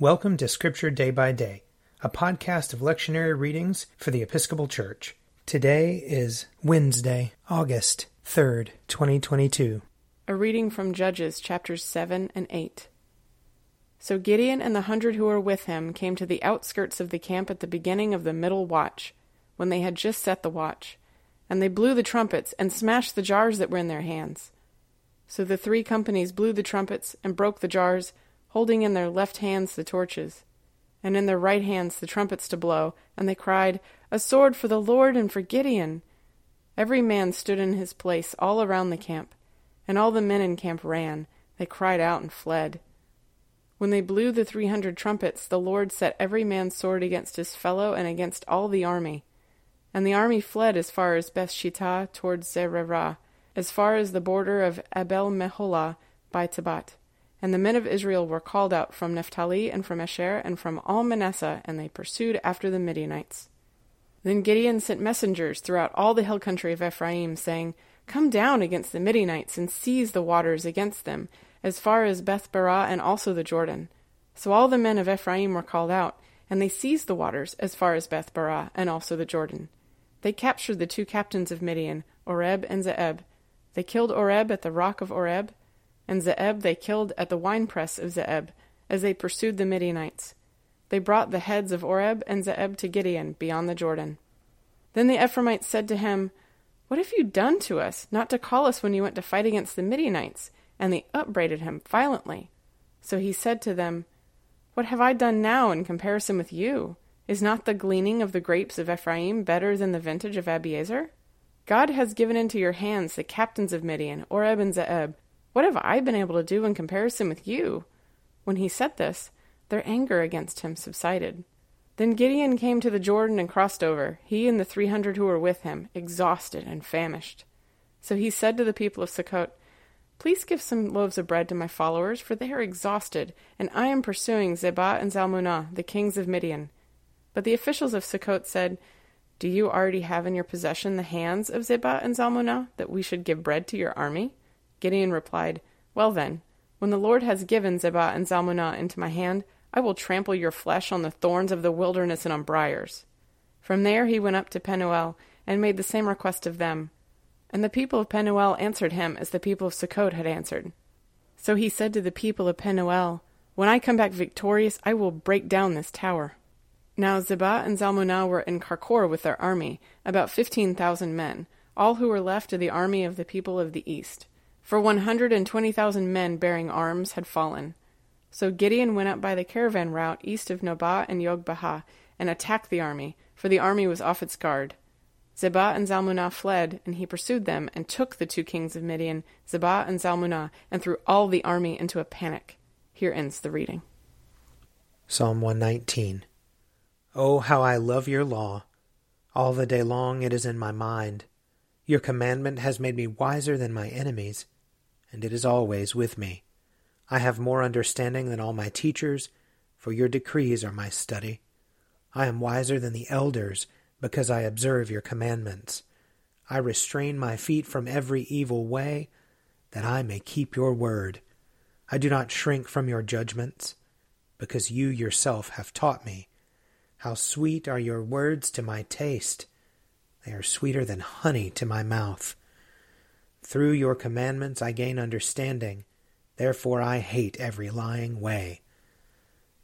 Welcome to Scripture Day by Day, a podcast of lectionary readings for the Episcopal Church. Today is Wednesday, August 3rd, 2022. A reading from Judges chapters 7 and 8. So Gideon and the hundred who were with him came to the outskirts of the camp at the beginning of the middle watch, when they had just set the watch. And they blew the trumpets and smashed the jars that were in their hands. So the three companies blew the trumpets and broke the jars holding in their left hands the torches, and in their right hands the trumpets to blow, and they cried, A sword for the Lord and for Gideon! Every man stood in his place all around the camp, and all the men in camp ran. They cried out and fled. When they blew the three hundred trumpets, the Lord set every man's sword against his fellow and against all the army. And the army fled as far as Bethshittah towards Zererah, as far as the border of Abel Meholah by Tabbath. And the men of Israel were called out from Naphtali and from Asher and from all Manasseh, and they pursued after the Midianites. Then Gideon sent messengers throughout all the hill country of Ephraim, saying, Come down against the Midianites and seize the waters against them, as far as Bethbarah and also the Jordan. So all the men of Ephraim were called out, and they seized the waters as far as Bethbarah and also the Jordan. They captured the two captains of Midian, Oreb and Zeeb. They killed Oreb at the rock of Oreb, and Zeeb they killed at the winepress of Zeeb, as they pursued the Midianites. They brought the heads of Oreb and Zeeb to Gideon beyond the Jordan. Then the Ephraimites said to him, What have you done to us, not to call us when you went to fight against the Midianites? And they upbraided him violently. So he said to them, What have I done now in comparison with you? Is not the gleaning of the grapes of Ephraim better than the vintage of Abiezer? God has given into your hands the captains of Midian, Oreb and Zeeb, what have I been able to do in comparison with you? When he said this, their anger against him subsided. Then Gideon came to the Jordan and crossed over, he and the three hundred who were with him, exhausted and famished. So he said to the people of Sukkot, Please give some loaves of bread to my followers, for they are exhausted, and I am pursuing Zebah and Zalmunna, the kings of Midian. But the officials of Sukkot said, Do you already have in your possession the hands of Zebah and Zalmunna, that we should give bread to your army? Gideon replied, Well then, when the Lord has given Zebah and Zalmunna into my hand, I will trample your flesh on the thorns of the wilderness and on briers. From there he went up to Penuel, and made the same request of them. And the people of Penuel answered him as the people of Sukkot had answered. So he said to the people of Penuel, When I come back victorious, I will break down this tower. Now Zebah and Zalmunna were in Karkor with their army, about fifteen thousand men, all who were left of the army of the people of the east for one hundred and twenty thousand men bearing arms had fallen. So Gideon went up by the caravan route east of Nobah and Yogbahah, and attacked the army, for the army was off its guard. Zebah and Zalmunna fled, and he pursued them, and took the two kings of Midian, Zebah and Zalmunna, and threw all the army into a panic. Here ends the reading. Psalm 119 Oh, how I love your law! All the day long it is in my mind. Your commandment has made me wiser than my enemies and it is always with me. I have more understanding than all my teachers, for your decrees are my study. I am wiser than the elders, because I observe your commandments. I restrain my feet from every evil way, that I may keep your word. I do not shrink from your judgments, because you yourself have taught me. How sweet are your words to my taste! They are sweeter than honey to my mouth. Through your commandments I gain understanding. Therefore I hate every lying way.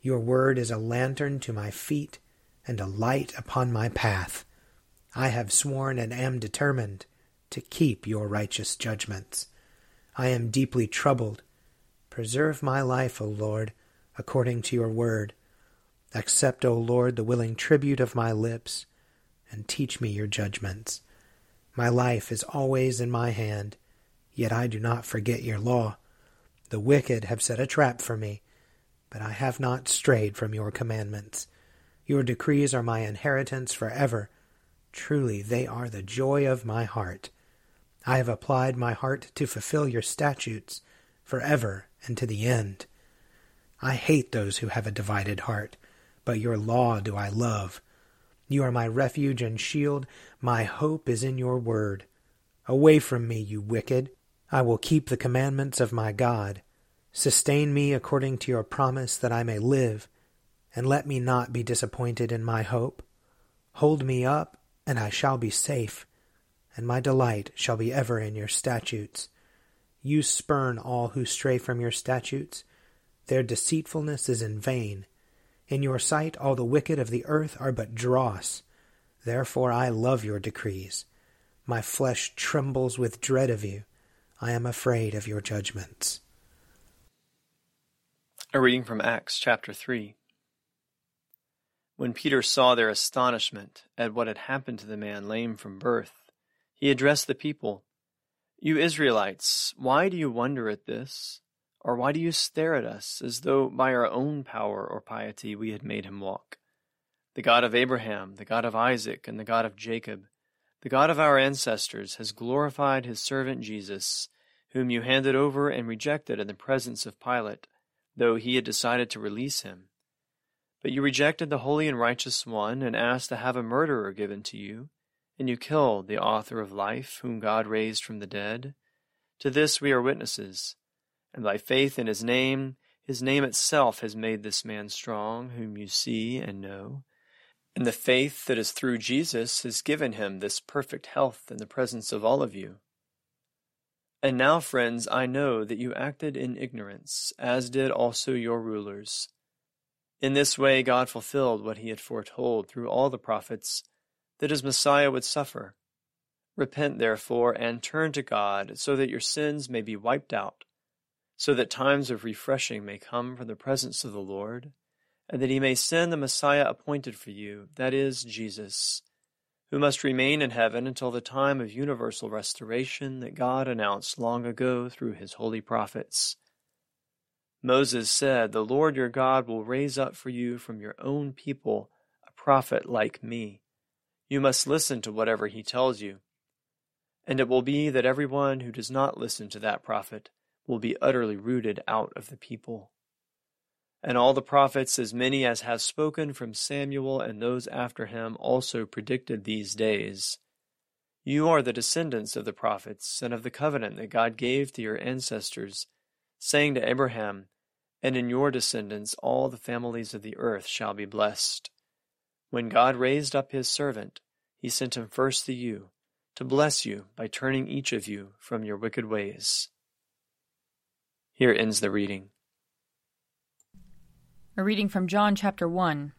Your word is a lantern to my feet and a light upon my path. I have sworn and am determined to keep your righteous judgments. I am deeply troubled. Preserve my life, O Lord, according to your word. Accept, O Lord, the willing tribute of my lips, and teach me your judgments. My life is always in my hand, yet I do not forget your law. The wicked have set a trap for me, but I have not strayed from your commandments. Your decrees are my inheritance forever. Truly, they are the joy of my heart. I have applied my heart to fulfill your statutes forever and to the end. I hate those who have a divided heart, but your law do I love. You are my refuge and shield. My hope is in your word. Away from me, you wicked. I will keep the commandments of my God. Sustain me according to your promise, that I may live and let me not be disappointed in my hope. Hold me up, and I shall be safe, and my delight shall be ever in your statutes. You spurn all who stray from your statutes. Their deceitfulness is in vain. In your sight all the wicked of the earth are but dross. Therefore I love your decrees. My flesh trembles with dread of you. I am afraid of your judgments. A reading from Acts chapter 3. When Peter saw their astonishment at what had happened to the man lame from birth, he addressed the people You Israelites, why do you wonder at this? Or why do you stare at us as though by our own power or piety we had made him walk? The God of Abraham, the God of Isaac, and the God of Jacob, the God of our ancestors, has glorified his servant Jesus, whom you handed over and rejected in the presence of Pilate, though he had decided to release him. But you rejected the holy and righteous one, and asked to have a murderer given to you, and you killed the author of life, whom God raised from the dead. To this we are witnesses. And by faith in his name, his name itself has made this man strong, whom you see and know. And the faith that is through Jesus has given him this perfect health in the presence of all of you. And now, friends, I know that you acted in ignorance, as did also your rulers. In this way, God fulfilled what he had foretold through all the prophets that his Messiah would suffer. Repent, therefore, and turn to God, so that your sins may be wiped out, so that times of refreshing may come from the presence of the Lord, and that he may send the Messiah appointed for you, that is, Jesus, who must remain in heaven until the time of universal restoration that God announced long ago through his holy prophets. Moses said, The Lord your God will raise up for you from your own people a prophet like me. You must listen to whatever he tells you. And it will be that everyone who does not listen to that prophet will be utterly rooted out of the people. And all the prophets, as many as have spoken from Samuel and those after him, also predicted these days. You are the descendants of the prophets and of the covenant that God gave to your ancestors, saying to Abraham, and in your descendants all the families of the earth shall be blessed. When God raised up his servant, he sent him first to you, to bless you by turning each of you from your wicked ways. Here ends the reading. A reading from John chapter 1.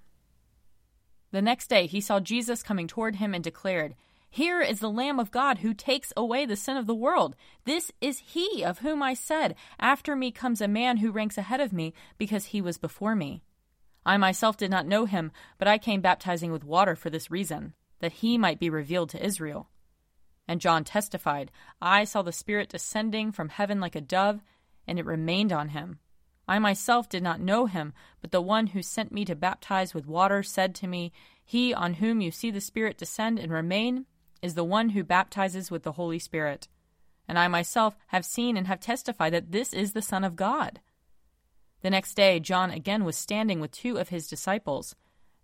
The next day he saw Jesus coming toward him and declared, here is the Lamb of God who takes away the sin of the world. This is he of whom I said, After me comes a man who ranks ahead of me, because he was before me. I myself did not know him, but I came baptizing with water for this reason, that he might be revealed to Israel. And John testified, I saw the Spirit descending from heaven like a dove, and it remained on him. I myself did not know him, but the one who sent me to baptize with water said to me, He on whom you see the Spirit descend and remain, is the one who baptizes with the Holy Spirit. And I myself have seen and have testified that this is the Son of God. The next day, John again was standing with two of his disciples,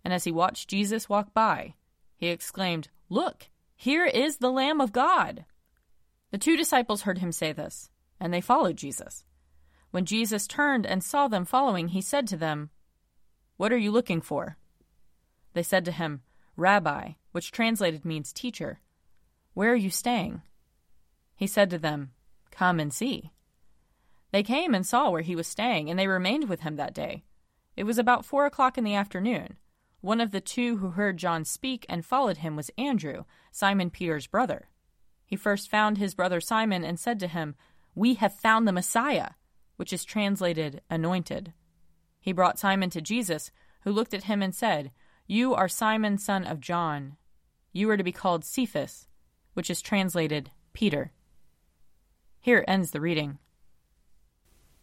and as he watched Jesus walk by, he exclaimed, Look, here is the Lamb of God. The two disciples heard him say this, and they followed Jesus. When Jesus turned and saw them following, he said to them, What are you looking for? They said to him, Rabbi, which translated means teacher. Where are you staying? He said to them, Come and see. They came and saw where he was staying, and they remained with him that day. It was about four o'clock in the afternoon. One of the two who heard John speak and followed him was Andrew, Simon Peter's brother. He first found his brother Simon and said to him, We have found the Messiah, which is translated anointed. He brought Simon to Jesus, who looked at him and said, You are Simon, son of John. You are to be called Cephas which is translated Peter. Here ends the reading.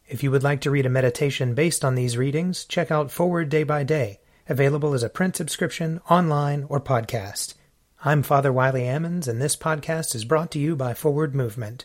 If you would like to read a meditation based on these readings, check out Forward Day by Day, available as a print subscription, online, or podcast. I'm Father Wiley Ammons, and this podcast is brought to you by Forward Movement.